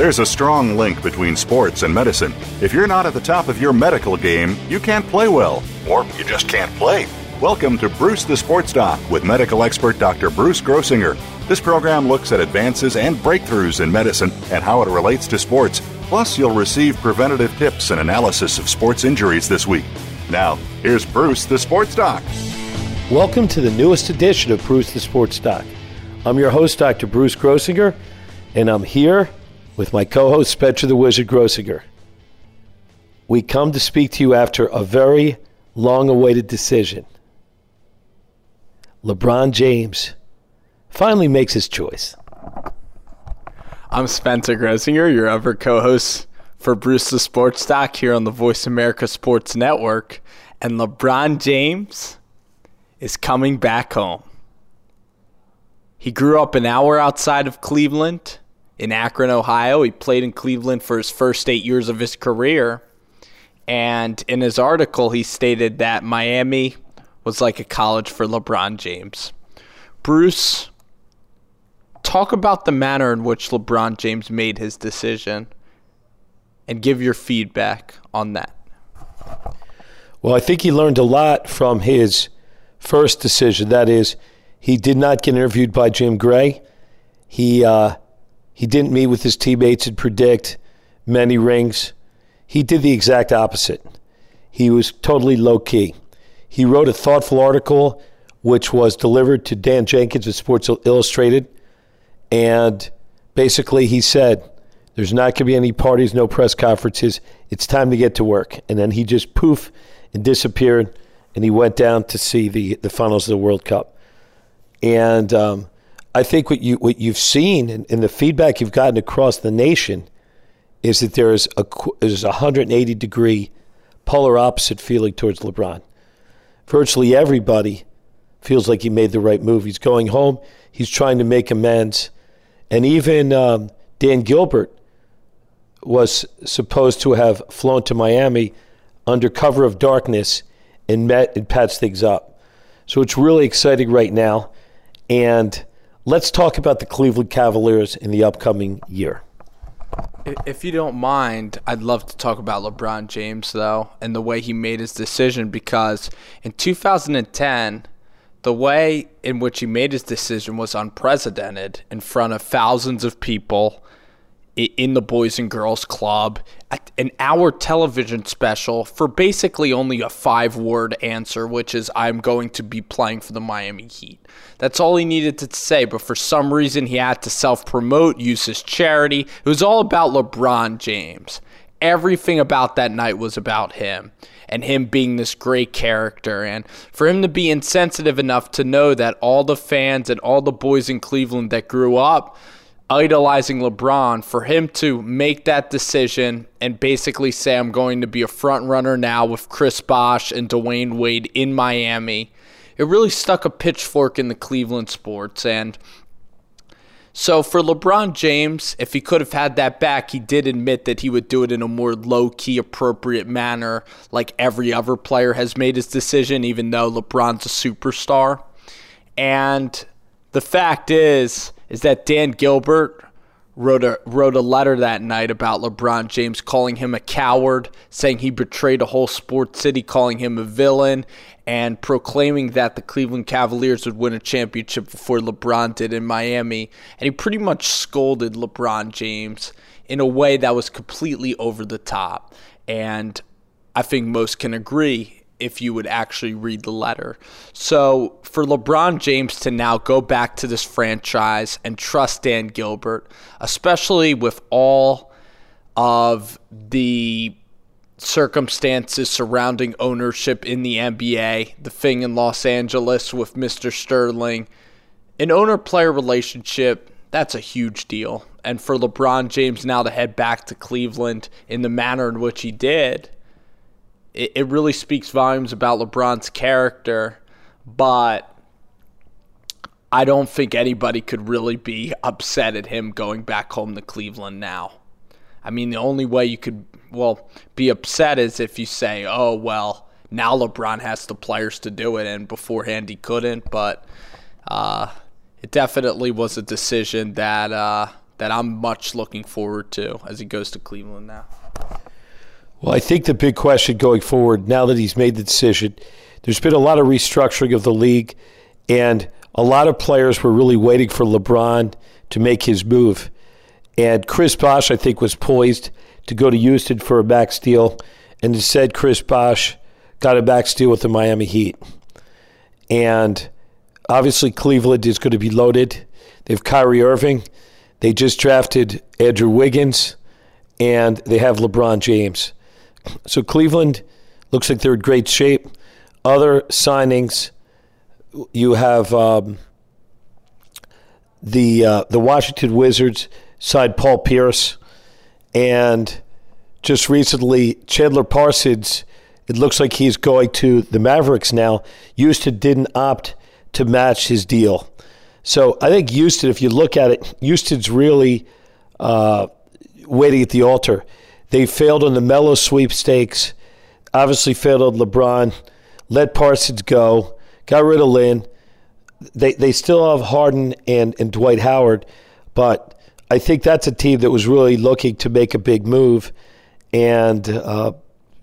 There's a strong link between sports and medicine. If you're not at the top of your medical game, you can't play well, or you just can't play. Welcome to Bruce the Sports Doc with medical expert Dr. Bruce Grossinger. This program looks at advances and breakthroughs in medicine and how it relates to sports. Plus, you'll receive preventative tips and analysis of sports injuries this week. Now, here's Bruce the Sports Doc. Welcome to the newest edition of Bruce the Sports Doc. I'm your host, Dr. Bruce Grossinger, and I'm here with my co host, Spencer the Wizard Grossinger. We come to speak to you after a very long awaited decision. LeBron James finally makes his choice. I'm Spencer Grossinger, your other co host for Bruce the Sports Doc here on the Voice America Sports Network. And LeBron James is coming back home. He grew up an hour outside of Cleveland in Akron, Ohio. He played in Cleveland for his first eight years of his career. And in his article, he stated that Miami was like a college for LeBron James. Bruce, talk about the manner in which LeBron James made his decision and give your feedback on that. Well, I think he learned a lot from his first decision. That is, he did not get interviewed by Jim Gray. He uh, he didn't meet with his teammates and predict many rings. He did the exact opposite. He was totally low key. He wrote a thoughtful article, which was delivered to Dan Jenkins of Sports Illustrated, and basically he said, "There's not going to be any parties, no press conferences. It's time to get to work." And then he just poof and disappeared, and he went down to see the the finals of the World Cup. And um, I think what you what you've seen and, and, the feedback you've gotten across the nation is that there is a there's a 180 degree polar opposite feeling towards LeBron. Virtually everybody feels like he made the right move. He's going home. He's trying to make amends, and even um, Dan Gilbert was supposed to have flown to Miami under cover of darkness and met and patched things up. So it's really exciting right now, and Let's talk about the Cleveland Cavaliers in the upcoming year. If you don't mind, I'd love to talk about LeBron James, though, and the way he made his decision because in 2010, the way in which he made his decision was unprecedented in front of thousands of people in the Boys and Girls Club, an hour television special for basically only a five word answer, which is, I'm going to be playing for the Miami Heat. That's all he needed to say, but for some reason he had to self promote, use his charity. It was all about LeBron James. Everything about that night was about him and him being this great character. And for him to be insensitive enough to know that all the fans and all the boys in Cleveland that grew up, idolizing LeBron, for him to make that decision and basically say, I'm going to be a front runner now with Chris Bosh and Dwyane Wade in Miami, it really stuck a pitchfork in the Cleveland sports. And so for LeBron James, if he could have had that back, he did admit that he would do it in a more low key, appropriate manner, like every other player has made his decision, even though LeBron's a superstar. And the fact is, is that Dan Gilbert wrote a wrote a letter that night about LeBron James calling him a coward, saying he betrayed a whole sports city, calling him a villain, and proclaiming that the Cleveland Cavaliers would win a championship before LeBron did in Miami. And he pretty much scolded LeBron James in a way that was completely over the top. And I think most can agree if you would actually read the letter. So for LeBron James to now go back to this franchise and trust Dan Gilbert, especially with all of the circumstances surrounding ownership in the NBA, the thing in Los Angeles with Mr. Sterling, an owner player relationship, that's a huge deal. And for LeBron James now to head back to Cleveland in the manner in which he did, it, it really speaks volumes about LeBron's character. But I don't think anybody could really be upset at him going back home to Cleveland now. I mean, the only way you could, well, be upset is if you say, oh, well, now LeBron has the players to do it, and beforehand he couldn't. But uh, it definitely was a decision that uh, that I'm much looking forward to as he goes to Cleveland now. Well, I think the big question going forward, now that he's made the decision, there's been a lot of restructuring of the league, and a lot of players were really waiting for LeBron to make his move. And Chris Bosh, I think, was poised to go to Houston for a max deal, and instead, Chris Bosh got a max deal with the Miami Heat. And obviously, Cleveland is going to be loaded. They have Kyrie Irving. They just drafted Andrew Wiggins, and they have LeBron James. So Cleveland looks like they're in great shape. Other signings, you have um, the uh, the Washington Wizards signed Paul Pierce, and just recently Chandler Parsons. It looks like he's going to the Mavericks now. Houston didn't opt to match his deal. So I think Houston, if you look at it, Houston's really uh, waiting at the altar. They failed on the Melo sweepstakes, obviously failed on LeBron, let Parsons go, got rid of Lin. They, they still have Harden and, and Dwight Howard, but I think that's a team that was really looking to make a big move, and uh,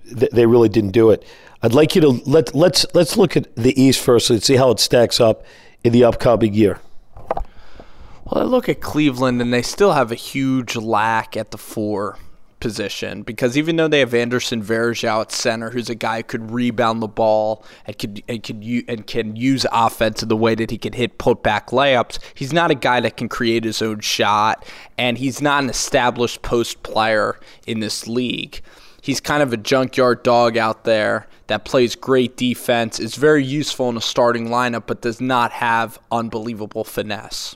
th- they really didn't do it. I'd like you to let let's let's look at the East first and see how it stacks up in the upcoming year. Well, I look at Cleveland and they still have a huge lack at the four position because even though they have Anderson Varejao at center, who's a guy who could rebound the ball and could and could and can use offense in the way that he can hit put back layups, he's not a guy that can create his own shot, and he's not an established post player in this league. He's kind of a junkyard dog out there that plays great defense, is very useful in a starting lineup, but does not have unbelievable finesse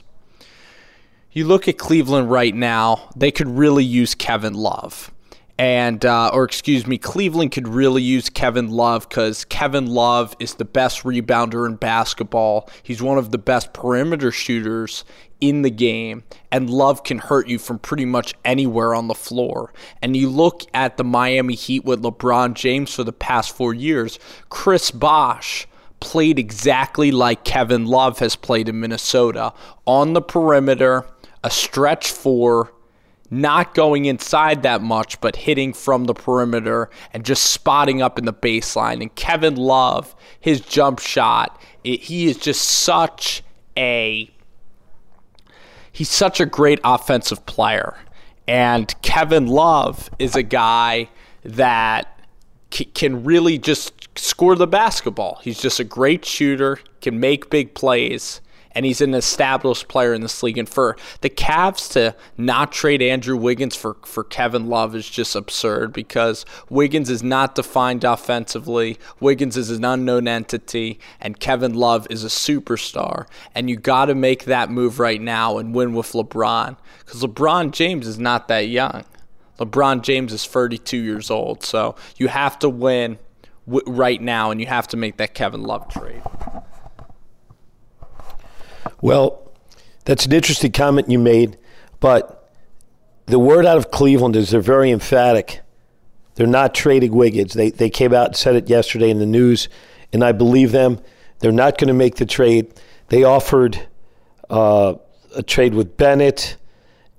you look at Cleveland right now, they could really use Kevin Love. And, uh, or excuse me, Cleveland could really use Kevin Love because Kevin Love is the best rebounder in basketball. He's one of the best perimeter shooters in the game, and Love can hurt you from pretty much anywhere on the floor. And you look at the Miami Heat with LeBron James for the past four years, Chris Bosh played exactly like Kevin Love has played in Minnesota on the perimeter a stretch four, not going inside that much, but hitting from the perimeter and just spotting up in the baseline. And Kevin Love, his jump shot, it, he is just such a he's such a great offensive player. And Kevin Love is a guy that c- can really just score the basketball. He's just a great shooter, can make big plays and he's an established player in this league. And for the Cavs to not trade Andrew Wiggins for, for Kevin Love is just absurd because Wiggins is not defined offensively. Wiggins is an unknown entity, and Kevin Love is a superstar. And you got to make that move right now and win with LeBron because LeBron James is not that young. LeBron James is 32 years old, so you have to win right now, and you have to make that Kevin Love trade. Well, that's an interesting comment you made, but the word out of Cleveland is they're very emphatic. They're not trading Wiggins. They, they came out and said it yesterday in the news, and I believe them. They're not going to make the trade. They offered uh, a trade with Bennett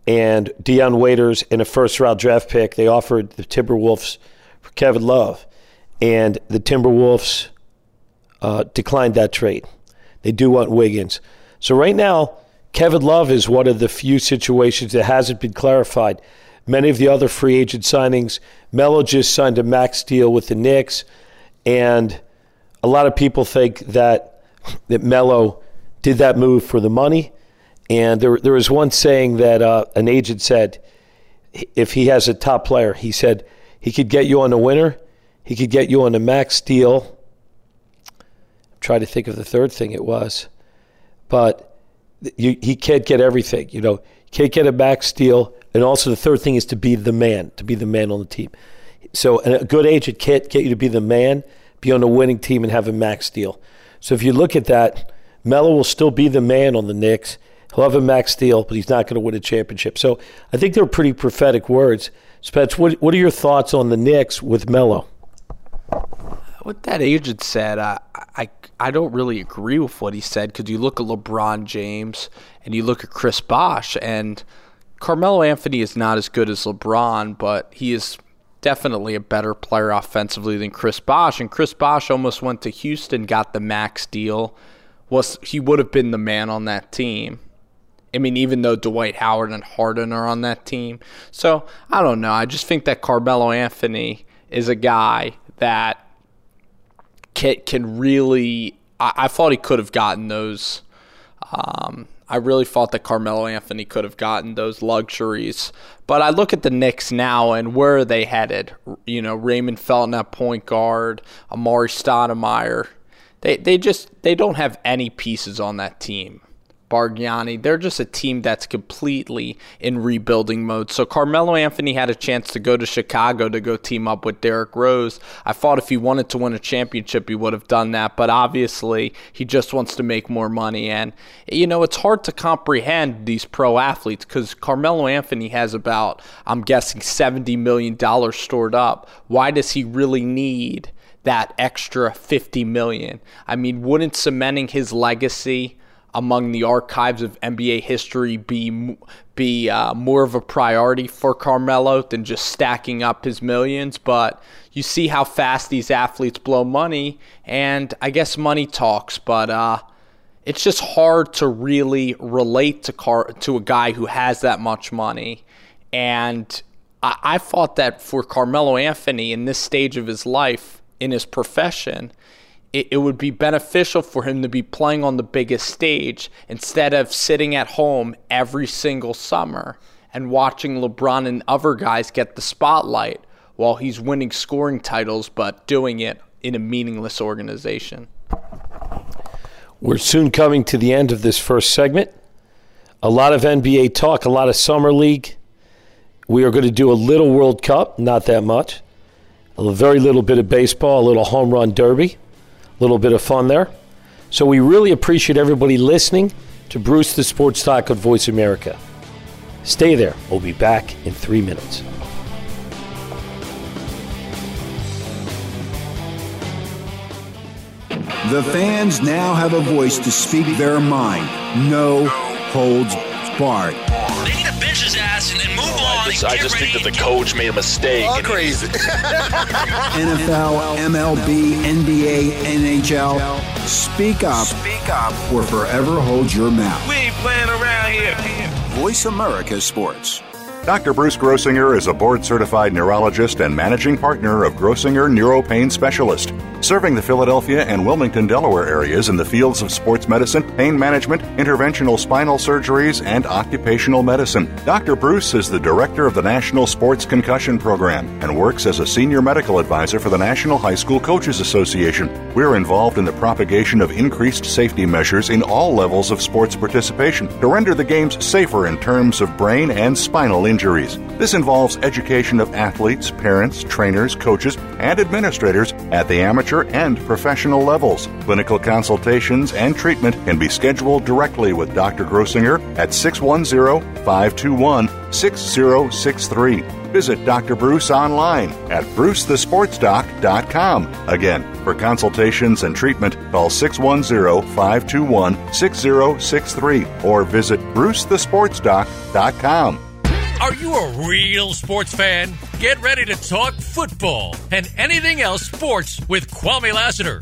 and Dion Waiters and a first round draft pick. They offered the Timberwolves for Kevin Love, and the Timberwolves uh, declined that trade. They do want Wiggins. So right now, Kevin Love is one of the few situations that hasn't been clarified. Many of the other free agent signings, Melo just signed a max deal with the Knicks, and a lot of people think that that Melo did that move for the money. And there, there was one saying that uh, an agent said, if he has a top player, he said He could get you on a winner. He could get you on a max deal. I'm trying to think of the third thing it was, but you, he can't get everything. You know, can't get a max deal, and also the third thing is to be the man, to be the man on the team. So a good agent can't get you to be the man, be on a winning team, and have a max deal. So if you look at that, Melo will still be the man on the Knicks. He'll have a max deal, but he's not going to win a championship. So I think they're pretty prophetic words. Spets, what, what are your thoughts on the Knicks with Melo? What that agent said, I, I, I don't really agree with what he said because you look at LeBron James and you look at Chris Bosh, and Carmelo Anthony is not as good as LeBron, but he is definitely a better player offensively than Chris Bosh. And Chris Bosh almost went to Houston, got the max deal. Was he would have been the man on that team. I mean, even though Dwight Howard and Harden are on that team. So I don't know. I just think that Carmelo Anthony is a guy that can, can really. I, I thought he could have gotten those. Um, I really thought that Carmelo Anthony could have gotten those luxuries. But I look at the Knicks now and where are they headed? You know, Raymond Felton at point guard, Amar'e Stoudemire. They they just they don't have any pieces on that team. Bargnani. They're just a team that's completely in rebuilding mode. So Carmelo Anthony had a chance to go to Chicago to go team up with Derrick Rose. I thought if he wanted to win a championship, he would have done that. But obviously, he just wants to make more money. And, you know, it's hard to comprehend these pro athletes because Carmelo Anthony has about, I'm guessing, $70 million stored up. Why does he really need? that extra 50 million. I mean, wouldn't cementing his legacy among the archives of NBA history be be uh, more of a priority for Carmelo than just stacking up his millions. But you see how fast these athletes blow money, and I guess money talks. But uh, it's just hard to really relate to Car- to a guy who has that much money, and I, I thought that for Carmelo Anthony in this stage of his life in his profession it, it would be beneficial for him to be playing on the biggest stage instead of sitting at home every single summer and watching LeBron and other guys get the spotlight while he's winning scoring titles but doing it in a meaningless organization. We're soon coming to the end of this first segment. A lot of NBA talk, a lot of Summer League. We are going to do a little World Cup, not that much. A very little bit of baseball, a little home run derby little bit of fun there. So we really appreciate everybody listening to Bruce the Sports Talk of Voice America. Stay there. We'll be back in three minutes. The fans now have a voice to speak their mind. No holds barred. They need to bench his ass and, oh, and move on. I just, I just think that the coach made a mistake. All crazy. NFL, MLB, NBA, NHL. Speak up. Speak up. Or forever hold your mouth. We ain't playing around here. Voice America Sports. Dr. Bruce Grossinger is a board certified neurologist and managing partner of Grossinger Neuropain Specialist, serving the Philadelphia and Wilmington, Delaware areas in the fields of sports medicine, pain management, interventional spinal surgeries, and occupational medicine. Dr. Bruce is the director of the National Sports Concussion Program and works as a senior medical advisor for the National High School Coaches Association. We're involved in the propagation of increased safety measures in all levels of sports participation to render the games safer in terms of brain and spinal injury injuries. This involves education of athletes, parents, trainers, coaches, and administrators at the amateur and professional levels. Clinical consultations and treatment can be scheduled directly with Dr. Grossinger at 610 521 6063. Visit Dr. Bruce online at brucethesportsdoc.com. Again, for consultations and treatment, call 610 521 6063 or visit brucethesportsdoc.com. Are you a real sports fan? Get ready to talk football and anything else sports with Kwame Lassiter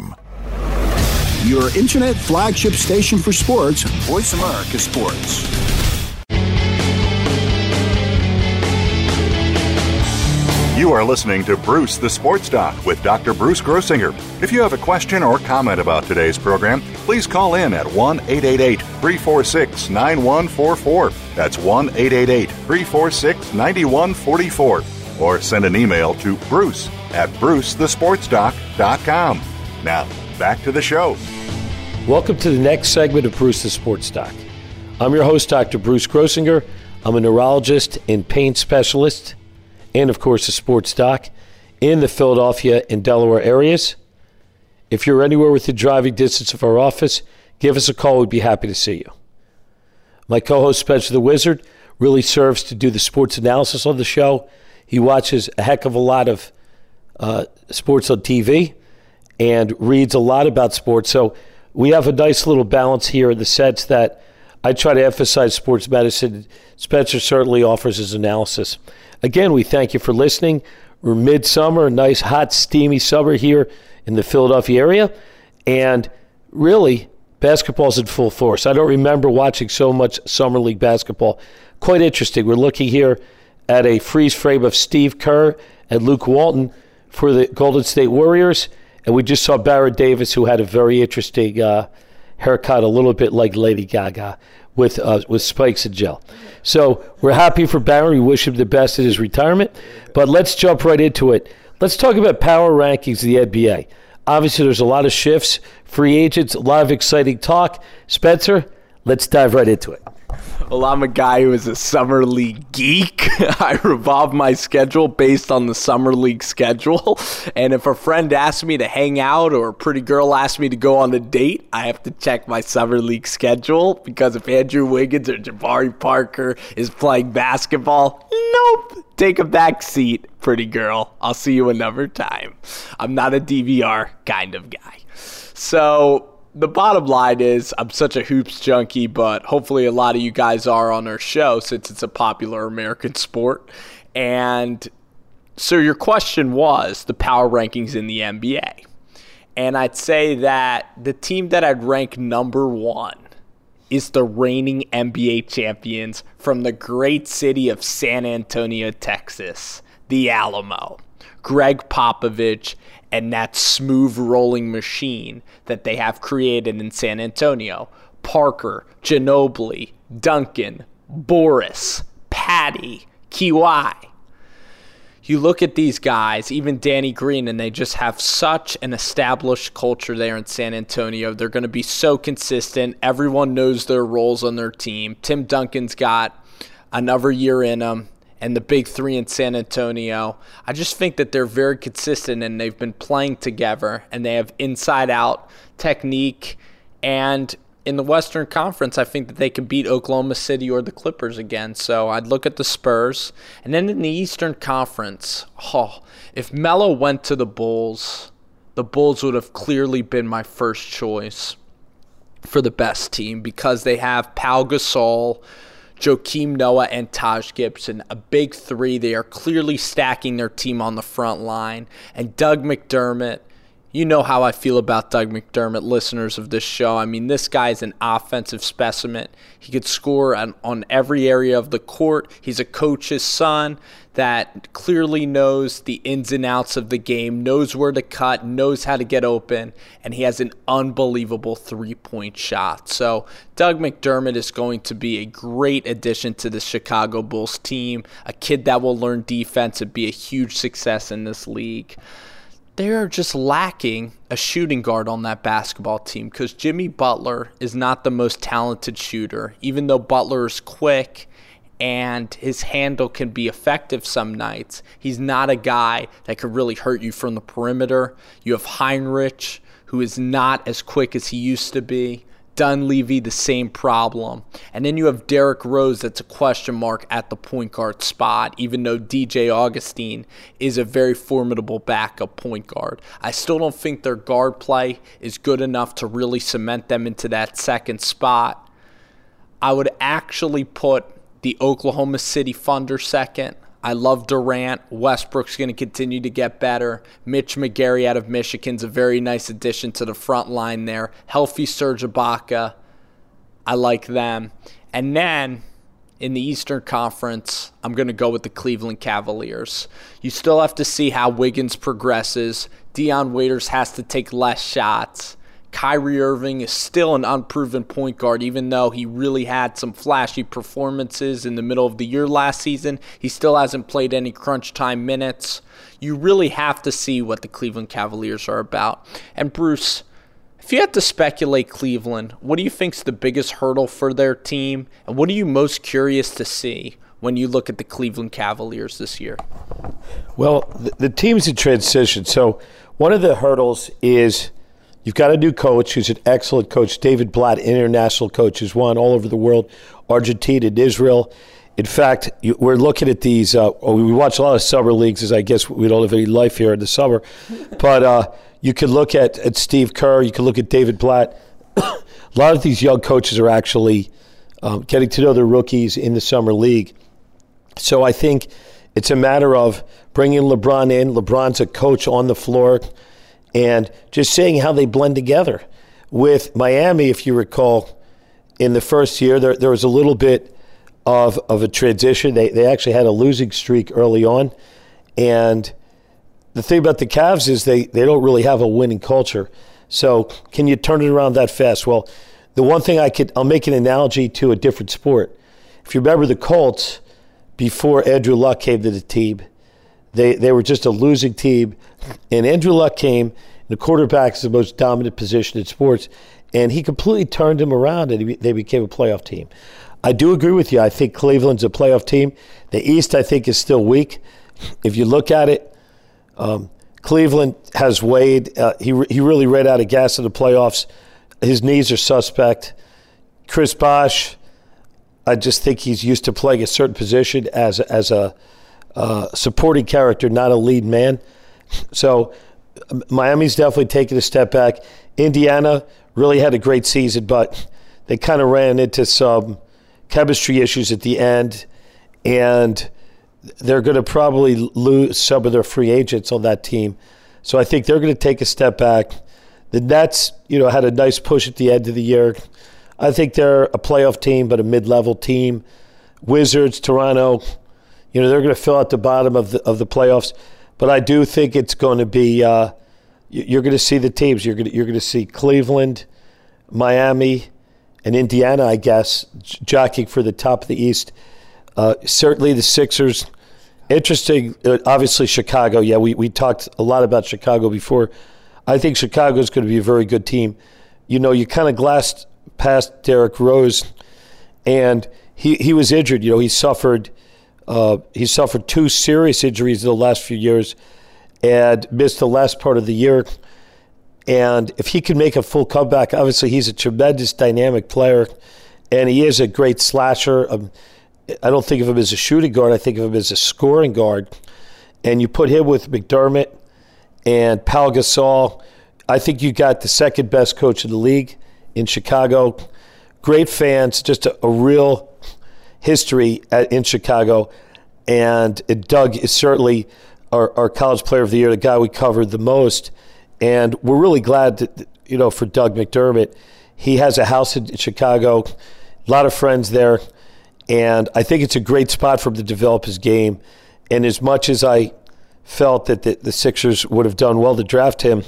Your internet flagship station for sports, Voice America Sports. You are listening to Bruce the Sports Doc with Dr. Bruce Grossinger. If you have a question or comment about today's program, please call in at 1 888 346 9144. That's 1 888 346 9144. Or send an email to bruce at brucethesportsdoc.com. Now, back to the show. Welcome to the next segment of Bruce the Sports Doc. I'm your host, Dr. Bruce Grossinger. I'm a neurologist and pain specialist, and of course, a sports doc in the Philadelphia and Delaware areas. If you're anywhere within driving distance of our office, give us a call. We'd be happy to see you. My co host, Spencer the Wizard, really serves to do the sports analysis on the show. He watches a heck of a lot of uh, sports on TV and reads a lot about sports. So we have a nice little balance here in the sense that I try to emphasize sports medicine. Spencer certainly offers his analysis. Again, we thank you for listening. We're midsummer, a nice, hot, steamy summer here in the Philadelphia area. And really, basketball's in full force. I don't remember watching so much Summer League basketball. Quite interesting. We're looking here at a freeze frame of Steve Kerr and Luke Walton for the Golden State Warriors. And we just saw Baron Davis, who had a very interesting uh, haircut, a little bit like Lady Gaga, with uh, with spikes and gel. So we're happy for Baron. We wish him the best in his retirement. But let's jump right into it. Let's talk about power rankings of the NBA. Obviously, there's a lot of shifts, free agents, a lot of exciting talk. Spencer, let's dive right into it. Well, I'm a guy who is a summer league geek. I revolve my schedule based on the summer league schedule. And if a friend asks me to hang out or a pretty girl asks me to go on a date, I have to check my summer league schedule because if Andrew Wiggins or Jabari Parker is playing basketball, nope. Take a back seat, pretty girl. I'll see you another time. I'm not a DVR kind of guy. So the bottom line is I'm such a hoops junkie, but hopefully a lot of you guys are on our show since it's a popular American sport. And so your question was the power rankings in the NBA. And I'd say that the team that I'd rank number one is the reigning NBA champions from the great city of San Antonio, Texas, the Alamo. Gregg Popovich and that smooth rolling machine that they have created in San Antonio. Parker, Ginobili, Duncan, Boris, Patty, Kawhi. You look at these guys, even Danny Green, and they just have such an established culture there in San Antonio. They're going to be so consistent. Everyone knows their roles on their team. Tim Duncan's got another year in him and the big three in San Antonio. I just think that they're very consistent and they've been playing together and they have inside out technique. And in the Western Conference, I think that they can beat Oklahoma City or the Clippers again. So I'd look at the Spurs. And then in the Eastern Conference, oh, if Melo went to the Bulls, the Bulls would have clearly been my first choice for the best team because they have Pau Gasol Joakim Noah and Taj Gibson, a big three. They are clearly stacking their team on the front line. And Doug McDermott, you know how I feel about Doug McDermott, listeners of this show. I mean, this guy is an offensive specimen. He could score on, on every area of the court. He's a coach's son that clearly knows the ins and outs of the game, knows where to cut, knows how to get open, and he has an unbelievable three point shot. So, Doug McDermott is going to be a great addition to the Chicago Bulls team, a kid that will learn defense and be a huge success in this league they're just lacking a shooting guard on that basketball team because Jimmy Butler is not the most talented shooter, even though Butler is quick and his handle can be effective some nights. He's not a guy that could really hurt you from the perimeter. You have Hinrich, who is not as quick as he used to be. Dunleavy, the same problem. And then you have Derrick Rose, that's a question mark at the point guard spot, even though DJ Augustin is a very formidable backup point guard. I still don't think their guard play is good enough to really cement them into that second spot. I would actually put the Oklahoma City Thunder second. I love Durant. Westbrook's going to continue to get better. Mitch McGary out of Michigan's a very nice addition to the front line there. Healthy Serge Ibaka. I like them. And then in the Eastern Conference, I'm going to go with the Cleveland Cavaliers. You still have to see how Wiggins progresses. Dion Waiters has to take less shots. Kyrie Irving is still an unproven point guard, even though he really had some flashy performances in the middle of the year last season. He still hasn't played any crunch time minutes. You really have to see what the Cleveland Cavaliers are about. And Bruce, if you had to speculate Cleveland, what do you think's the biggest hurdle for their team? And what are you most curious to see when you look at the Cleveland Cavaliers this year? Well, the, the team's in transition. So one of the hurdles is You've got a new coach who's an excellent coach, David Blatt, international coach, who's won all over the world, Argentina and Israel. In fact, you, we're looking at these. Uh, oh, we watch a lot of summer leagues, as I guess we don't have any life here in the summer. but uh, you can look at, at Steve Kerr. You can look at David Blatt. a lot of these young coaches are actually um, getting to know their rookies in the summer league. So I think it's a matter of bringing LeBron in. LeBron's a coach on the floor and just seeing how they blend together. With Miami, if you recall, in the first year, there, there was a little bit of, of a transition. They, they actually had a losing streak early on. And the thing about the Cavs is they, they don't really have a winning culture. So can you turn it around that fast? Well, the one thing I could, I'll make an analogy to a different sport. If you remember the Colts, before Andrew Luck came to the team, they, they were just a losing team. And Andrew Luck came, the quarterback is the most dominant position in sports, and he completely turned them around, and he, they became a playoff team. I do agree with you. I think Cleveland's a playoff team. The East, I think, is still weak. If you look at it, um, Cleveland has Wade. Uh, he, he really ran out of gas in the playoffs. His knees are suspect. Chris Bosh, I just think he's used to playing a certain position as, as a uh, supporting character, not a lead man. So Miami's definitely taken a step back. Indiana really had a great season, but they kind of ran into some chemistry issues at the end, and they're going to probably lose some of their free agents on that team. So I think they're going to take a step back. The Nets, you know, had a nice push at the end of the year. I think they're a playoff team, but a mid-level team. Wizards, Toronto, you know, they're going to fill out the bottom of the of the playoffs. But I do think it's going to be. Uh, you're going to see the teams. You're going to, you're going to see Cleveland, Miami, and Indiana. I guess jockeying for the top of the East. Uh, certainly the Sixers. Interesting. Uh, obviously Chicago. Yeah, we we talked a lot about Chicago before. I think Chicago is going to be a very good team. You know, you kind of glassed past Derrick Rose, and he he was injured. You know, he suffered uh, he suffered two serious injuries in the last few years and missed the last part of the year. And if he can make a full comeback, obviously he's a tremendous dynamic player, and he is a great slasher. Um, I don't think of him as a shooting guard. I think of him as a scoring guard. And you put him with McDermott and Pau Gasol. I think you got the second best coach in the league in Chicago. Great fans, just a, a real history at, in Chicago. And Doug is certainly our, our, college player of the year, the guy we covered the most. And we're really glad that, you know, for Doug McDermott, he has a house in Chicago, a lot of friends there. And I think it's a great spot for him to develop his game. And as much as I felt that the, the Sixers would have done well to draft him,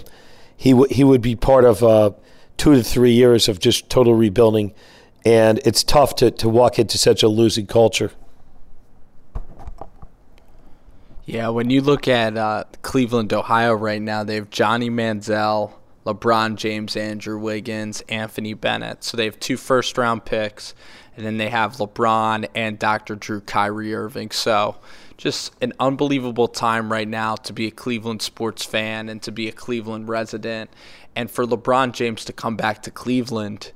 he, w- he would be part of uh, two to three years of just total rebuilding. And it's tough to, to walk into such a losing culture. Yeah, when you look at uh, Cleveland, Ohio right now, they have Johnny Manziel, LeBron James, Andrew Wiggins, Anthony Bennett. So they have two first round picks, and then they have LeBron and Dr. Drew Kyrie Irving. So just an unbelievable time right now to be a Cleveland sports fan and to be a Cleveland resident. And for LeBron James to come back to Cleveland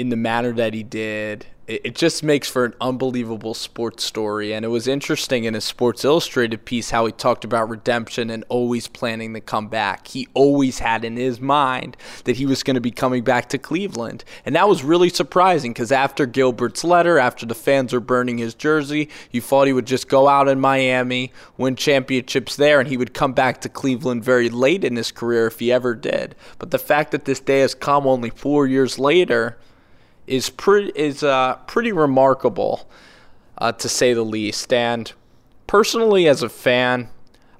in the manner that he did it, just makes for an unbelievable sports story. And it was interesting in his Sports Illustrated piece how he talked about redemption and always planning to come back. He always had in his mind that he was going to be coming back to Cleveland. And that was really surprising because after Gilbert's letter, after the fans are burning his jersey, you thought he would just go out in Miami, win championships there, and he would come back to Cleveland very late in his career if he ever did. But the fact that this day has come only four years later is pretty is uh, pretty remarkable, uh, to say the least. And personally, as a fan,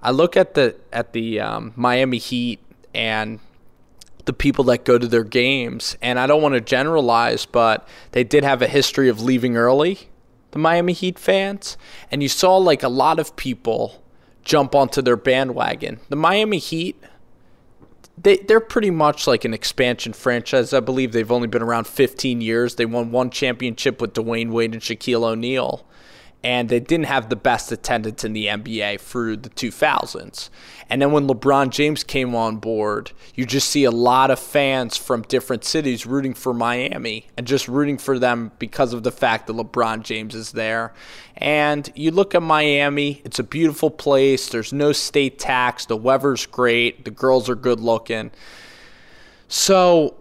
I look at the at the um, Miami Heat and the people that go to their games, and I don't want to generalize, but they did have a history of leaving early, the Miami Heat fans, and you saw like a lot of people jump onto their bandwagon. The Miami Heat they they're pretty much like an expansion franchise. I believe they've only been around 15 years. They won one championship with Dwyane Wade and Shaquille O'Neal and they didn't have the best attendance in the NBA through the 2000s. And then when LeBron James came on board, you just see a lot of fans from different cities rooting for Miami and just rooting for them because of the fact that LeBron James is there. And you look at Miami, it's a beautiful place. There's no state tax. The weather's great. The girls are good looking. So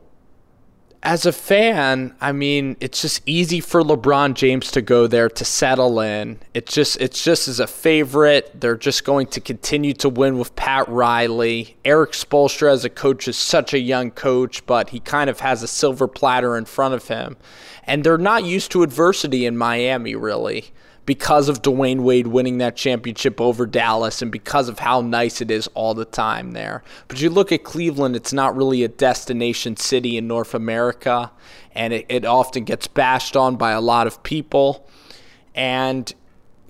as a fan, I mean, it's just easy for LeBron James to go there to settle in. It's just it's just as a favorite. They're just going to continue to win with Pat Riley. Erik Spoelstra as a coach is such a young coach, but he kind of has a silver platter in front of him. And they're not used to adversity in Miami really because of Dwyane Wade winning that championship over Dallas and because of how nice it is all the time there. But you look at Cleveland, it's not really a destination city in North America, and it, it often gets bashed on by a lot of people. And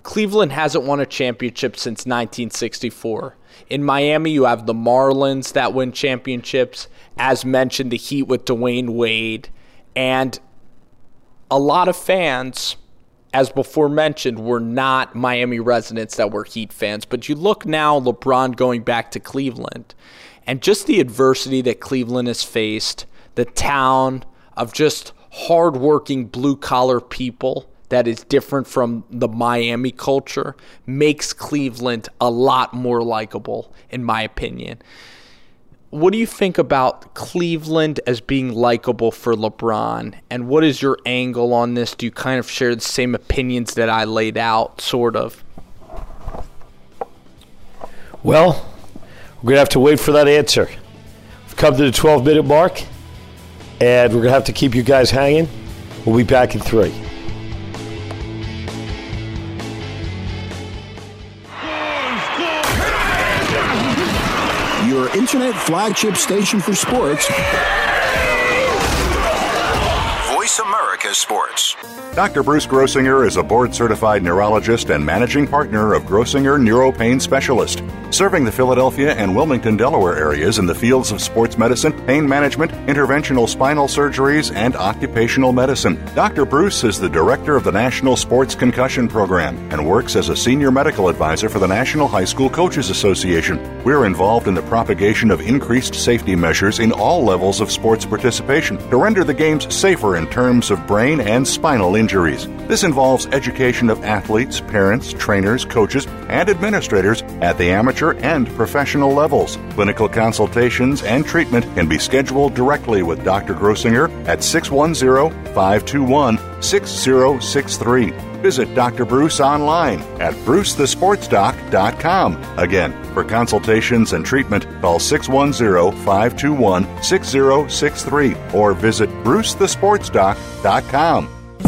Cleveland hasn't won a championship since 1964. In Miami, you have the Marlins that win championships. As mentioned, the Heat with Dwyane Wade. And a lot of fans as before mentioned, were not Miami residents that were Heat fans. But you look now, LeBron going back to Cleveland, and just the adversity that Cleveland has faced, the town of just hardworking blue collar people that is different from the Miami culture makes Cleveland a lot more likable, in my opinion what do you think about Cleveland as being likable for LeBron? And what is your angle on this? Do you kind of share the same opinions that I laid out, sort of? Well, we're going to have to wait for that answer. We've come to the 12 minute mark, and we're going to have to keep you guys hanging. We'll be back in three. Internet flagship station for sports. America Sports. Dr. Bruce Grossinger is a board certified neurologist and managing partner of Grossinger Neuropain Specialist, serving the Philadelphia and Wilmington, Delaware areas in the fields of sports medicine, pain management, interventional spinal surgeries, and occupational medicine. Dr. Bruce is the director of the National Sports Concussion Program and works as a senior medical advisor for the National High School Coaches Association. We're involved in the propagation of increased safety measures in all levels of sports participation to render the games safer in terms of brain and spinal injuries. This involves education of athletes, parents, trainers, coaches, and administrators at the amateur and professional levels. Clinical consultations and treatment can be scheduled directly with Dr. Grossinger at 610 521 6063. Visit Dr. Bruce online at brucethesportsdoc.com. Again, for consultations and treatment, call 610 521 6063 or visit brucethesportsdoc.com.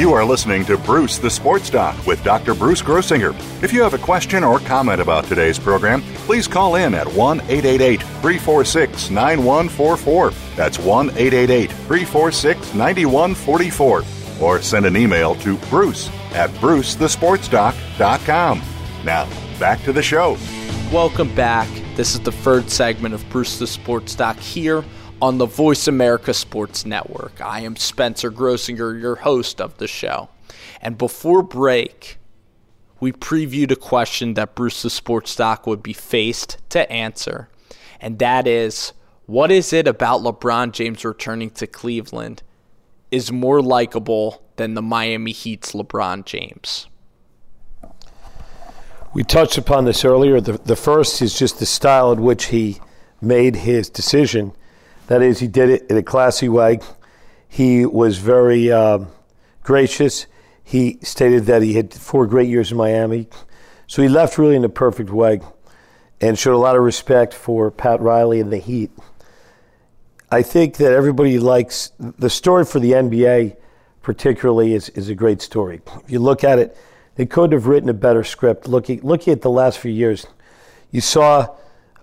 You are listening to Bruce the Sports Doc with Dr. Bruce Grossinger. If you have a question or comment about today's program, please call in at 1 888 346 9144. That's 1 888 346 9144. Or send an email to bruce at brucethesportsdoc.com. Now, back to the show. Welcome back. This is the third segment of Bruce the Sports Doc here on the Voice America Sports Network. I am Spencer Grossinger, your host of the show. And before break, we previewed a question that Bruce the Sports Doc would be faced to answer. And that is what is it about LeBron James returning to Cleveland is more likable than the Miami Heat's LeBron James? We touched upon this earlier. The, the first is just the style in which he made his decision. That is, he did it in a classy way. He was very um, gracious. He stated that he had four great years in Miami. So he left really in a perfect way and showed a lot of respect for Pat Riley and the Heat. I think that everybody likes the story for the NBA, particularly, is, is a great story. If you look at it, they couldn't have written a better script. Looking, looking at the last few years, you saw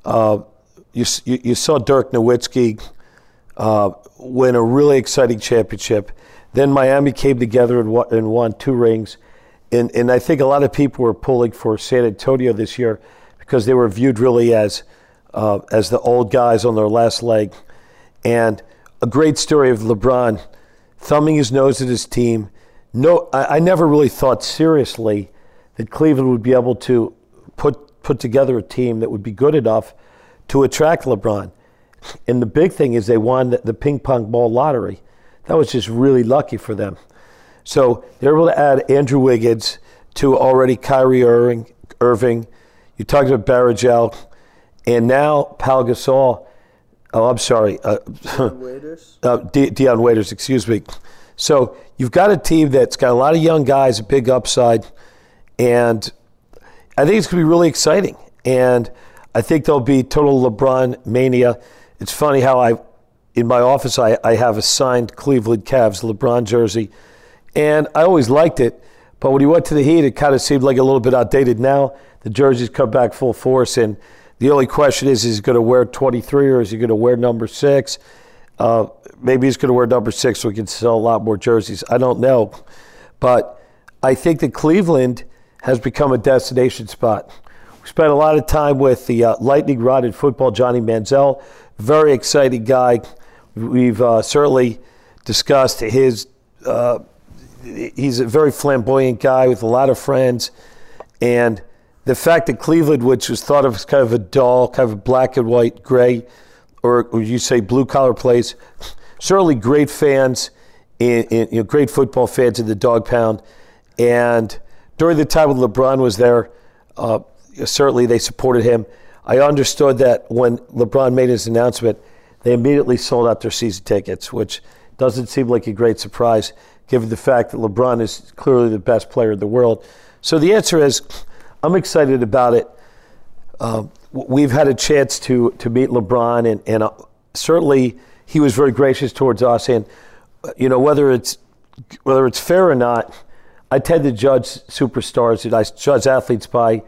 uh, you, you saw Dirk Nowitzki uh, win a really exciting championship. Then Miami came together and won, and won two rings. And, and I think a lot of people were pulling for San Antonio this year because they were viewed really as, uh, as the old guys on their last leg. And a great story of LeBron thumbing his nose at his team. No, I, I never really thought seriously that Cleveland would be able to put, put together a team that would be good enough to attract LeBron. And the big thing is they won the, ping pong ball lottery. That was just really lucky for them. So they're able to add Andrew Wiggins to already Kyrie Irving. Irving. You talked about Barrigel, and now Pau Gasol. Oh, I'm sorry. Uh, Waiters? uh, De- Dion Waiters, excuse me. So you've got a team that's got a lot of young guys, a big upside, and I think it's going to be really exciting. And I think there'll be total LeBron mania. It's funny how I, in my office, I, I have a signed Cleveland Cavs LeBron jersey, and I always liked it. But when he went to the Heat, it kind of seemed like a little bit outdated. Now the jerseys come back full force, and the only question is: Is he going to wear 23 or is he going to wear number six? Uh, maybe he's going to wear number six so we can sell a lot more jerseys. I don't know, but I think that Cleveland has become a destination spot. We spent a lot of time with the uh, lightning rod in football, Johnny Manziel, very exciting guy. We've uh, certainly discussed his uh, he's a very flamboyant guy with a lot of friends, and the fact that Cleveland, which was thought of as kind of a dull, kind of black and white, gray, or would you say blue collar place, certainly great fans, in, in, you know, great football fans in the dog pound, and during the time when LeBron was there, uh, certainly they supported him. I understood that when LeBron made his announcement, they immediately sold out their season tickets, which doesn't seem like a great surprise given the fact that LeBron is clearly the best player in the world. So the answer is, I'm excited about it. Uh, we've had a chance to to meet LeBron, and, and uh, certainly he was very gracious towards us. And uh, you know whether it's whether it's fair or not, I tend to judge superstars and I judge athletes by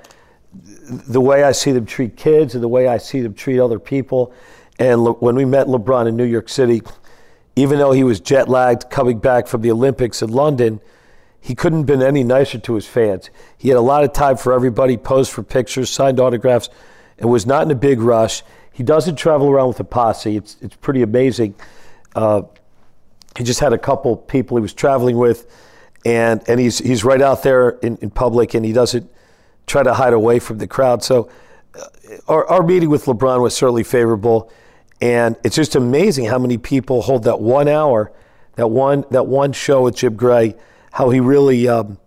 the way I see them treat kids and the way I see them treat other people. And when we met LeBron in New York City, even though he was jet lagged coming back from the Olympics in London, he couldn't have been any nicer to his fans. He had a lot of time for everybody, posed for pictures, signed autographs, and was not in a big rush. He doesn't travel around with a posse. It's, it's pretty amazing. Uh, he just had a couple people he was traveling with, and, and he's, he's right out there in, in public, and he doesn't try to hide away from the crowd. So uh, our, our meeting with LeBron was certainly favorable. And it's just amazing how many people hold that one hour, that one that one show with Jim Gray, how he really um,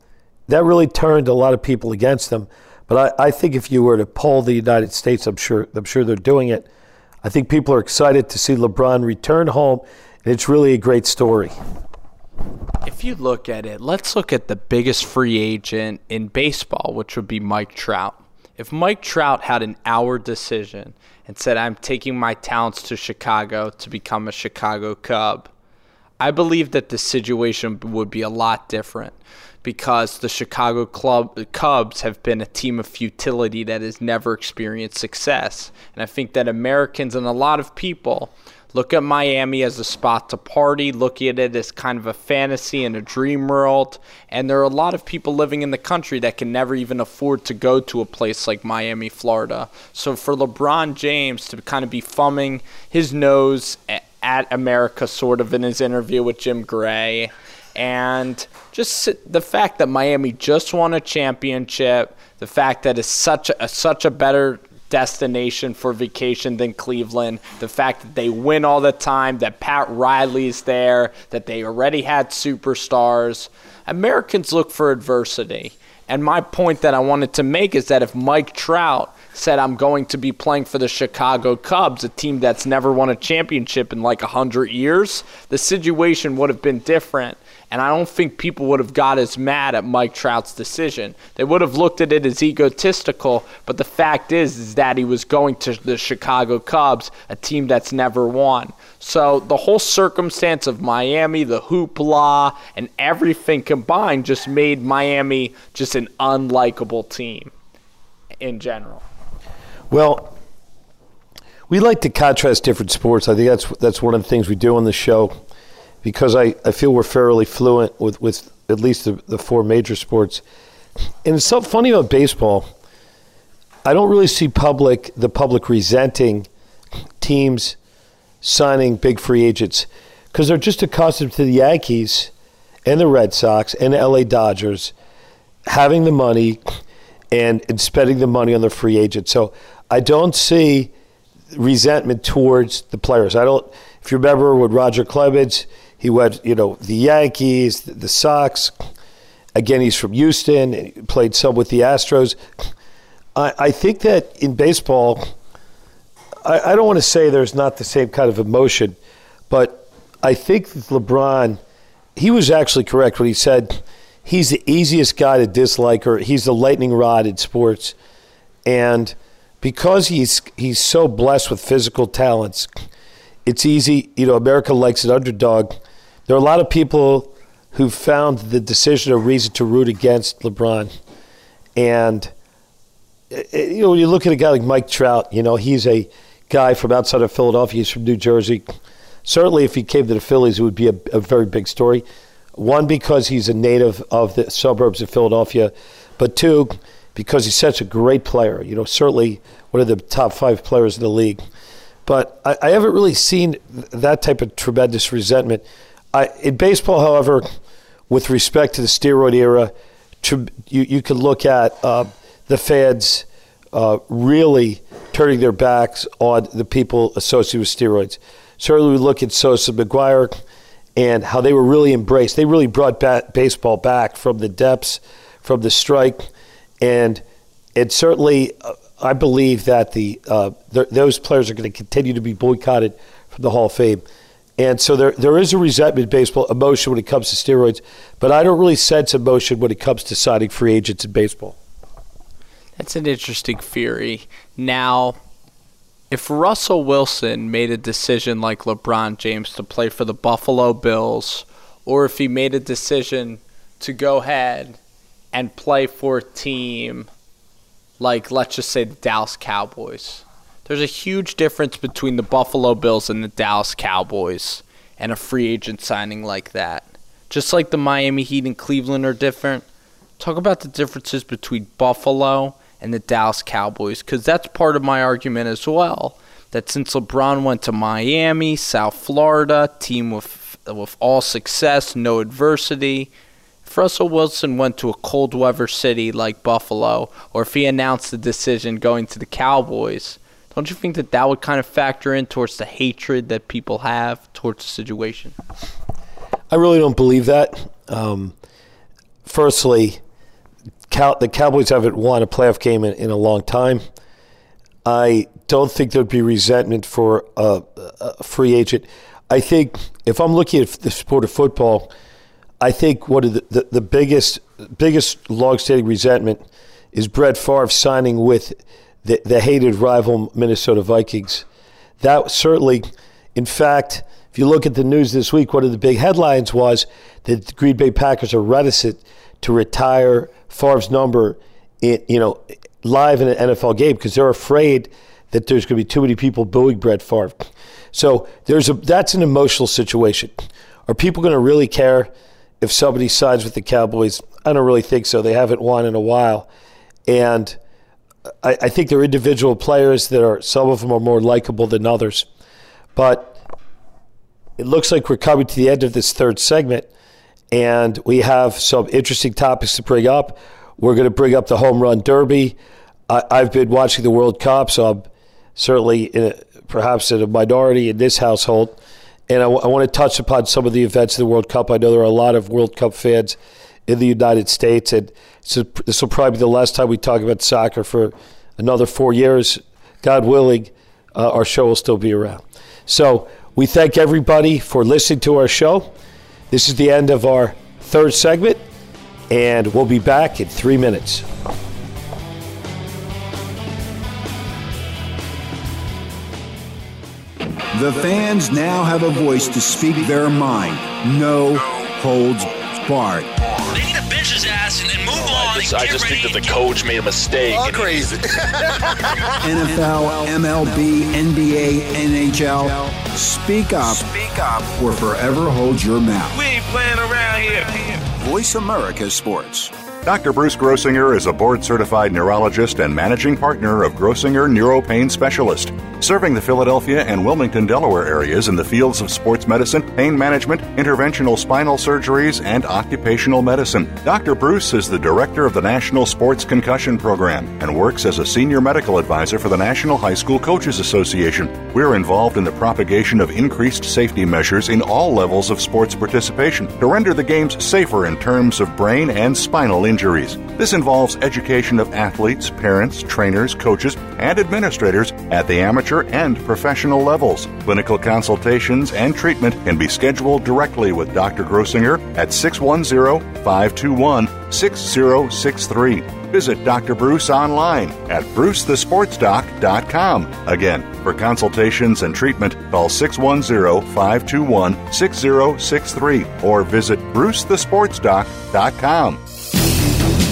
that really turned a lot of people against him. But I, I think if you were to poll the United States, I'm sure I'm sure they're doing it. I think people are excited to see LeBron return home, and it's really a great story. If you look at it, let's look at the biggest free agent in baseball, which would be Mike Trout. If Mike Trout had an hour decision and said, I'm taking my talents to Chicago to become a Chicago Cub, I believe that the situation would be a lot different because the Chicago Club Cubs have been a team of futility that has never experienced success. And I think that Americans and a lot of people Look at Miami as a spot to party. Look at it as kind of a fantasy and a dream world. And there are a lot of people living in the country that can never even afford to go to a place like Miami, Florida. So for LeBron James to kind of be thumbing his nose at America, sort of in his interview with Jim Gray, and just the fact that Miami just won a championship, the fact that it's such a, such a better destination for vacation than Cleveland. The fact that they win all the time, that Pat Riley's there, that they already had superstars. Americans look for adversity. And my point that I wanted to make is that if Mike Trout said, I'm going to be playing for the Chicago Cubs, a team that's never won a championship in like 100 years, the situation would have been different. And I don't think people would have got as mad at Mike Trout's decision. They would have looked at it as egotistical, but the fact is is that he was going to the Chicago Cubs, a team that's never won. So the whole circumstance of Miami, the hoopla, and everything combined just made Miami just an unlikable team in general. Well, we like to contrast different sports. I think that's that's one of the things we do on the show because I, I feel we're fairly fluent with, with at least the, the four major sports. And it's so funny about baseball. I don't really see public the public resenting teams signing big free agents because they're just accustomed to the Yankees and the Red Sox and the LA Dodgers having the money and, and spending the money on the free agent. So I don't see resentment towards the players. I don't. If you remember with Roger Clemens, he went, you know, the Yankees, the, Sox. Again, he's from Houston. He played some with the Astros. I, I think that in baseball, I, I don't want to say there's not the same kind of emotion, but I think that LeBron, he was actually correct when he said he's the easiest guy to dislike, or he's the lightning rod in sports, and because he's he's so blessed with physical talents, it's easy. You know, America likes an underdog there are a lot of people who found the decision a reason to root against LeBron. And, eh, eh, you know, when you look at a guy like Mike Trout, you know, he's a guy from outside of Philadelphia. He's from New Jersey. Certainly, if he came to the Phillies, it would be a, a very big story. One, because he's a native of the suburbs of Philadelphia, but two, because he's such a great player. You know, certainly one of the top five players in the league. But I, I haven't really seen that type of tremendous resentment I, in baseball, however, with respect to the steroid era, you, you could look at uh, the feds uh, really turning their backs on the people associated with steroids. Certainly, we look at Sosa McGwire and how they were really embraced. They really brought baseball back from the depths, from the strike, and it certainly, uh, I believe that the uh, th- those players are going to continue to be boycotted from the Hall of Fame. And so there, there is a resentment baseball, emotion when it comes to steroids, but I don't really sense emotion when it comes to signing free agents in baseball. That's an interesting theory. Now, if Russell Wilson made a decision like LeBron James to play for the Buffalo Bills, or if he made a decision to go ahead and play for a team like, let's just say, the Dallas Cowboys, there's a huge difference between the Buffalo Bills and the Dallas Cowboys and a free agent signing like that. Just like the Miami Heat and Cleveland are different. Talk about the differences between Buffalo and the Dallas Cowboys because that's part of my argument as well. That since LeBron went to Miami, South Florida, team with with all success, no adversity. If Russell Wilson went to a cold weather city like Buffalo, or if he announced the decision going to the Cowboys, don't you think that that would kind of factor in towards the hatred that people have towards the situation? I really don't believe that. Um, firstly, Cal- the Cowboys haven't won a playoff game in, in, a long time. I don't think there'd be resentment for a, a, free agent. I think if I'm looking at the sport of football, I think one of the, the, the biggest biggest long-standing resentment is Brett Favre signing with the, the hated rival Minnesota Vikings. That certainly, in fact, if you look at the news this week, one of the big headlines was that the Green Bay Packers are reticent to retire Favre's number, in, you know, live in an NFL game because they're afraid that there's going to be too many people booing Brett Favre. So there's a that's an emotional situation. Are people going to really care if somebody sides with the Cowboys? I don't really think so. They haven't won in a while, and I, I think they're individual players that are some of them are more likable than others. But it looks like we're coming to the end of this third segment and we have some interesting topics to bring up. We're going to bring up the home run derby. I, have been watching the World Cup, so I'm certainly in a, perhaps in a minority in this household. And I, w- I want to touch upon some of the events of the World Cup. I know there are a lot of World Cup fans in the United States, and this will probably be the last time we talk about soccer for another four years. God willing, uh, our show will still be around. So we thank everybody for listening to our show. This is the end of our third segment, and we'll be back in three minutes. The fans now have a voice to speak their mind. No holds barred. They need to bench his ass and, oh, and move on. I just, I just think that the coach made a mistake. All crazy. NFL, MLB, NBA, NHL. Speak up. Speak up. Or forever hold your mouth. We ain't playing around here. Voice America Sports. Dr. Bruce Grossinger is a board certified neurologist and managing partner of Grossinger Neuropain Specialist, serving the Philadelphia and Wilmington, Delaware areas in the fields of sports medicine, pain management, interventional spinal surgeries, and occupational medicine. Dr. Bruce is the director of the National Sports Concussion Program and works as a senior medical advisor for the National High School Coaches Association. We're involved in the propagation of increased safety measures in all levels of sports participation to render the games safer in terms of brain and spinal injuries. This involves education of athletes, parents, trainers, coaches, and administrators at the amateur and professional levels. Clinical consultations and treatment can be scheduled directly with Dr. Grossinger at 610 521 6063. Visit Dr. Bruce online at brucethesportsdoc.com. Again, for consultations and treatment, call 610 521 6063 or visit brucethesportsdoc.com.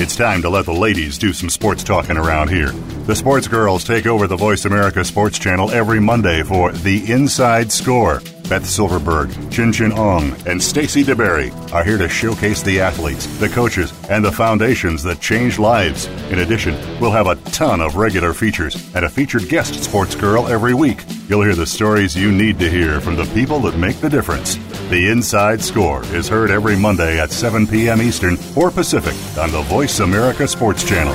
It's time to let the ladies do some sports talking around here. The Sports Girls take over the Voice America Sports Channel every Monday for The Inside Score. Beth Silverberg, Chin Chin Ong, and Stacy DeBerry are here to showcase the athletes, the coaches, and the foundations that change lives. In addition, we'll have a ton of regular features and a featured guest sports girl every week. You'll hear the stories you need to hear from the people that make the difference. The Inside Score is heard every Monday at 7 p.m. Eastern or Pacific on the Voice America Sports Channel.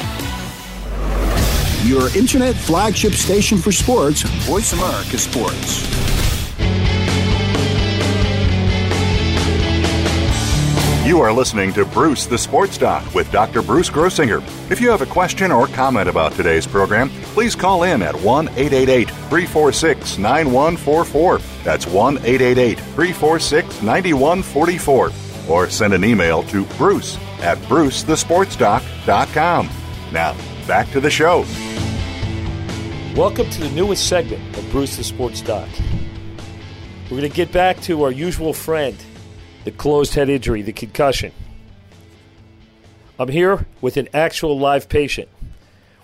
your internet flagship station for sports, Voice America Sports. You are listening to Bruce the Sports Doc with Dr. Bruce Grossinger. If you have a question or comment about today's program, please call in at 1 888 346 9144. That's 1 888 346 9144. Or send an email to bruce at brucethesportsdoc.com. Now, back to the show. Welcome to the newest segment of Bruce the Sports Doc. We're going to get back to our usual friend, the closed head injury, the concussion. I'm here with an actual live patient.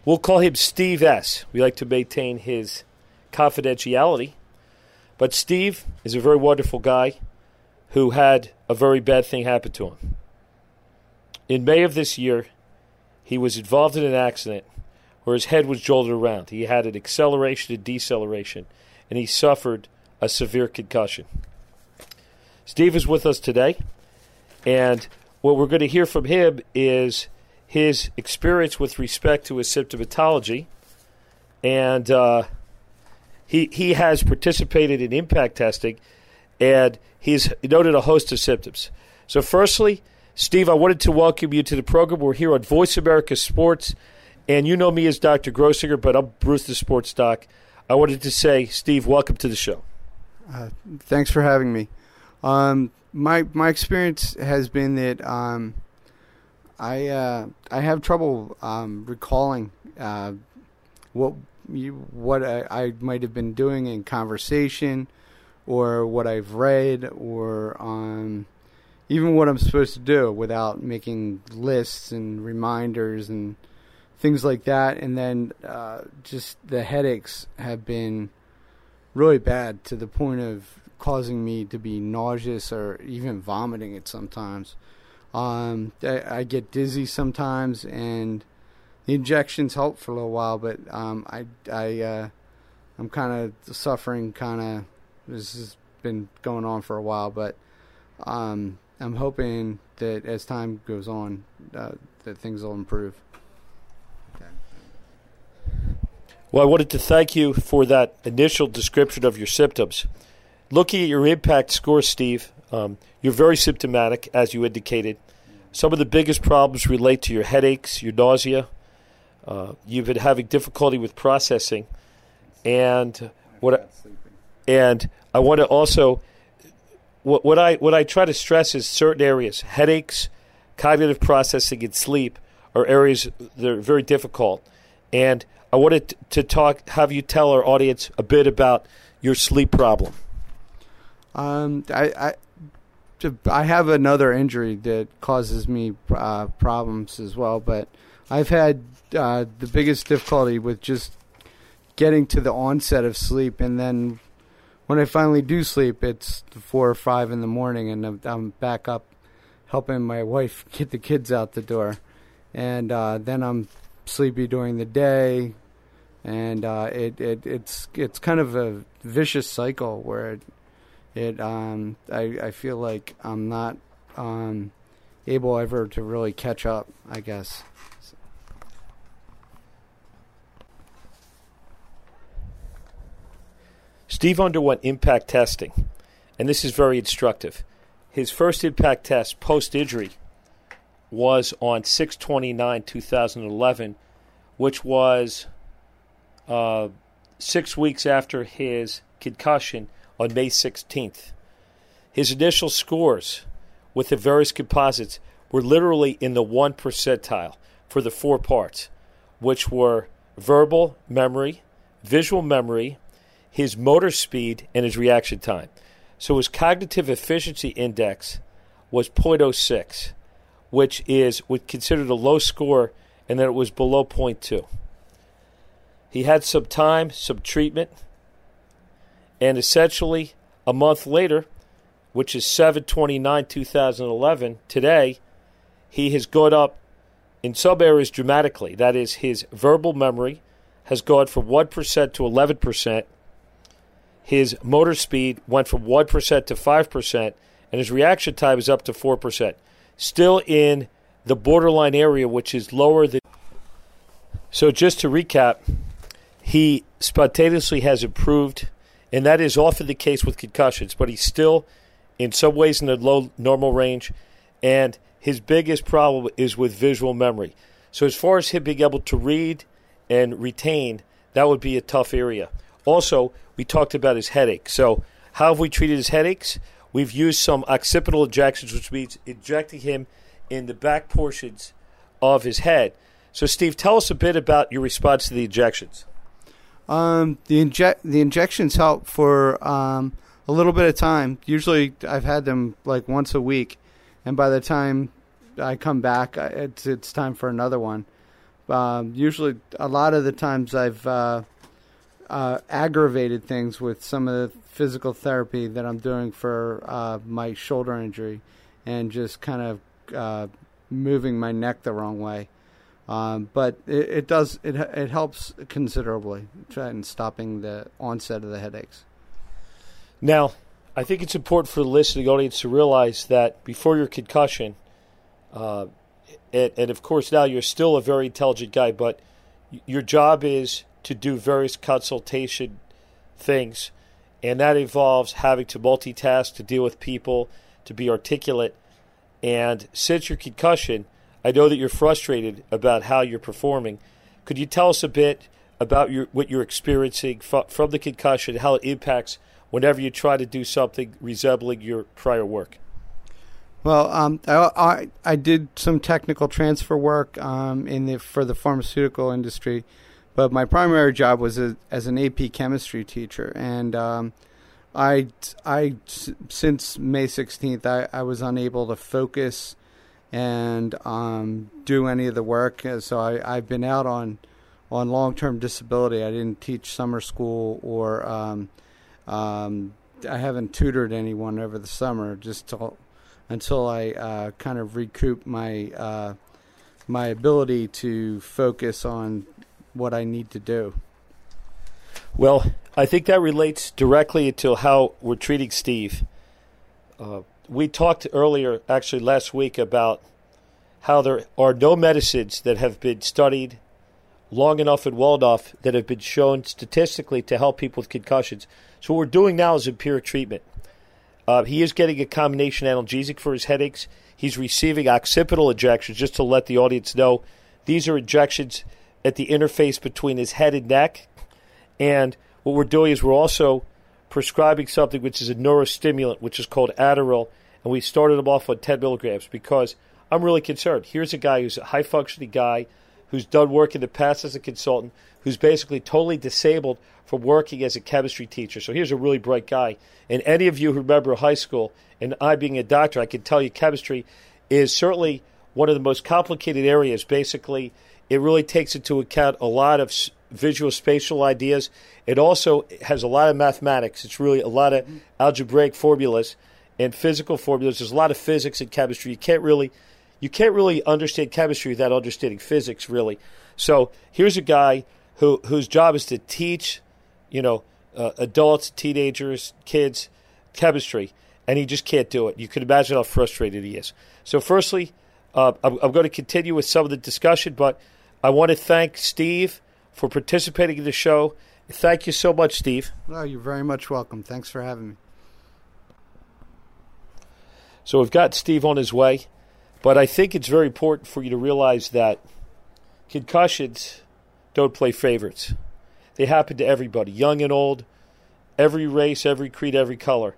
We'll call him Steve S. We like to maintain his confidentiality. But Steve is a very wonderful guy who had a very bad thing happen to him. In May of this year, he was involved in an accident where his head was jolted around. He had an acceleration and deceleration, and he suffered a severe concussion. Steve is with us today, and what we're going to hear from him is his experience with respect to his symptomatology, and uh, he he has participated in impact testing, and he's noted a host of symptoms. So, firstly, Steve, I wanted to welcome you to the program. We're here on Voice America Sports. And you know me as Dr. Grossinger, but I'm Bruce the Sports Doc. I wanted to say, Steve, welcome to the show. Uh, thanks for having me. Um, my my experience has been that um, I uh, I have trouble um, recalling uh, what you, what I, I, might have been doing in conversation, or what I've read, or um, even what I'm supposed to do without making lists and reminders and things like that. And then uh, just the headaches have been really bad to the point of causing me to be nauseous or even vomiting it sometimes. Um, I, I, get dizzy sometimes, and the injections help for a little while, but um, I, I, uh, I'm kind of suffering. Kind of this has been going on for a while, but um, I'm hoping that as time goes on, uh, that things will improve. Well, I wanted to thank you for that initial description of your symptoms. Looking at your impact score, Steve, um, you're very symptomatic, as you indicated. Some of the biggest problems relate to your headaches, your nausea. Uh, you've been having difficulty with processing, and what I, and I want to also what, what I what I try to stress is certain areas, headaches, cognitive processing, and sleep are areas that are very difficult, and I wanted to talk, have you tell our audience a bit about your sleep problem. Um, I, I, I have another injury that causes me uh, problems as well, but I've had uh, the biggest difficulty with just getting to the onset of sleep, and then when I finally do sleep, it's four or five in the morning, and I'm, back up helping my wife get the kids out the door, and uh, then I'm sleepy during the day, and uh, it, it it's it's kind of a vicious cycle where it, it um, I I feel like I'm not um, able ever to really catch up. I guess. Steve underwent impact testing, and this is very instructive. His first impact test post injury was on 629 2011, which was uh, six weeks after his concussion on May 16th. His initial scores with the various composites were literally in the one percentile for the four parts, which were verbal memory, visual memory, his motor speed, and his reaction time. So his cognitive efficiency index was 0.06, which is considered a low score, and then it was below 0.2. He had some time, some treatment, and essentially a month later, which is 729 2011, today, he has gone up in some areas dramatically. That is, his verbal memory has gone from 1% to 11%. His motor speed went from 1% to 5%, and his reaction time is up to 4%. Still in the borderline area, which is lower than. So, just to recap, he spontaneously has improved, and that is often the case with concussions, but he's still, in some ways, in the low normal range, and his biggest problem is with visual memory. So, as far as him being able to read and retain, that would be a tough area. Also, we talked about his headache. So, how have we treated his headaches? We've used some occipital injections, which means injecting him in the back portions of his head. So, Steve, tell us a bit about your response to the injections. Um, the inject the injections help for um, a little bit of time. Usually, I've had them like once a week, and by the time I come back, it's it's time for another one. Um, usually, a lot of the times I've uh, uh, aggravated things with some of the physical therapy that I'm doing for uh, my shoulder injury, and just kind of uh, moving my neck the wrong way. Um, but it, it, does it it helps considerably in stopping the onset of the headaches. Now, I think it's important for the listening audience to realize that before your concussion, uh, and, and, of course now you're still a very intelligent guy, but your job is to do various consultation things, and that involves having to multitask, to deal with people, to be articulate. And since your concussion, I know that you're frustrated about how you're performing. Could you tell us a bit about your, what you're experiencing from the concussion, how it impacts whenever you try to do something resembling your prior work? Well, um, I, I, I did some technical transfer work um, in the for the pharmaceutical industry, but my primary job was a, as an AP chemistry teacher, and um, I, I since May 16th, I, I was unable to focus and um, do any of the work. So I, I've been out on on long term disability. I didn't teach summer school or um, um, I haven't tutored anyone over the summer just till, until I uh, kind of recoup my uh, my ability to focus on what I need to do. Well, I think that relates directly to how we're treating Steve. Uh, we talked earlier, actually last week, about how there are no medicines that have been studied long enough and well enough that have been shown statistically to help people with concussions. So what we're doing now is empiric treatment. Uh, he is getting a combination analgesic for his headaches. He's receiving occipital injections, just to let the audience know. These are injections at the interface between his head and neck. And what we're doing is we're also prescribing something which is a neurostimulant, which is called Adderall. And we started him off on 10 milligrams because I'm really concerned. Here's a guy who's a high functioning guy who's done work in the past as a consultant, who's basically totally disabled from working as a chemistry teacher. So here's a really bright guy. And any of you who remember high school, and I being a doctor, I can tell you chemistry is certainly one of the most complicated areas. Basically, it really takes into account a lot of visual spatial ideas. It also has a lot of mathematics. It's really a lot of algebraic formulas and physical formulas. There's a lot of physics in chemistry. You can't really you can't really understand chemistry without understanding physics, really. So here's a guy who whose job is to teach, you know, uh, adults, teenagers, kids, chemistry, and he just can't do it. You can imagine how frustrated he is. So, firstly, uh, I'm, I'm going to continue with some of the discussion, but I want to thank Steve for participating in the show. Thank you so much, Steve. Oh, you're very much welcome. Thanks for having me. So we've got Steve on his way, but I think it's very important for you to realize that concussions don't play favorites. They happen to everybody, young and old, every race, every creed, every color.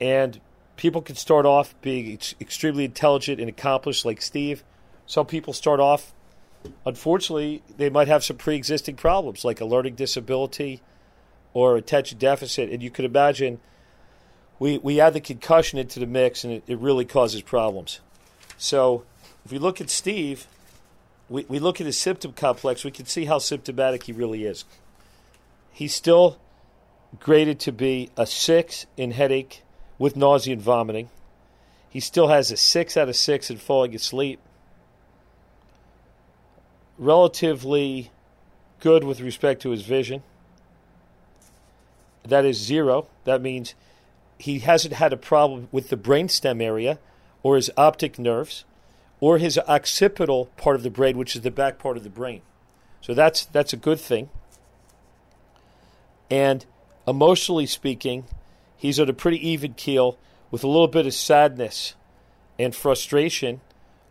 And people can start off being ex- extremely intelligent and accomplished, like Steve. Some people start off, unfortunately, they might have some pre existing problems, like a learning disability or attention deficit. And you can imagine we, we add the concussion into the mix, and it, it really causes problems. So if we look at Steve, we, we look at his symptom complex, we can see how symptomatic he really is. He's still graded to be a six in headache with nausea and vomiting. He still has a six out of six in falling asleep. Relatively good with respect to his vision. That is zero. That means he hasn't had a problem with the brainstem area or his optic nerves or his occipital part of the brain, which is the back part of the brain. So that's that's a good thing. And emotionally speaking, he's on a pretty even keel with a little bit of sadness and frustration,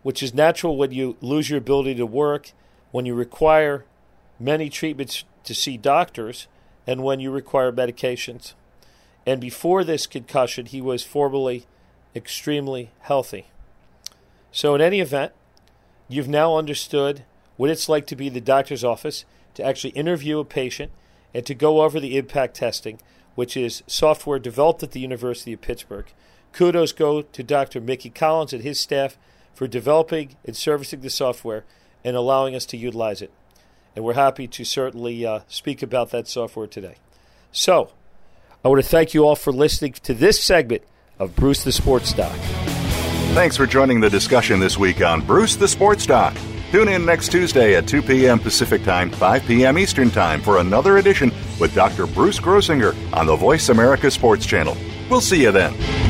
which is natural when you lose your ability to work, when you require many treatments to see doctors, and when you require medications. And before this concussion, he was formerly extremely healthy. So, in any event, you've now understood what it's like to be the doctor's office, to actually interview a patient, and to go over the impact testing, which is software developed at the University of Pittsburgh. Kudos go to Dr. Mickey Collins and his staff for developing and servicing the software and allowing us to utilize it. And we're happy to certainly uh, speak about that software today. So, I want to thank you all for listening to this segment of Bruce the Sports Doc. Thanks for joining the discussion this week on Bruce the Sports Doc. Tune in next Tuesday at 2 p.m. Pacific Time, 5 p.m. Eastern Time for another edition with Dr. Bruce Grossinger on the Voice America Sports Channel. We'll see you then.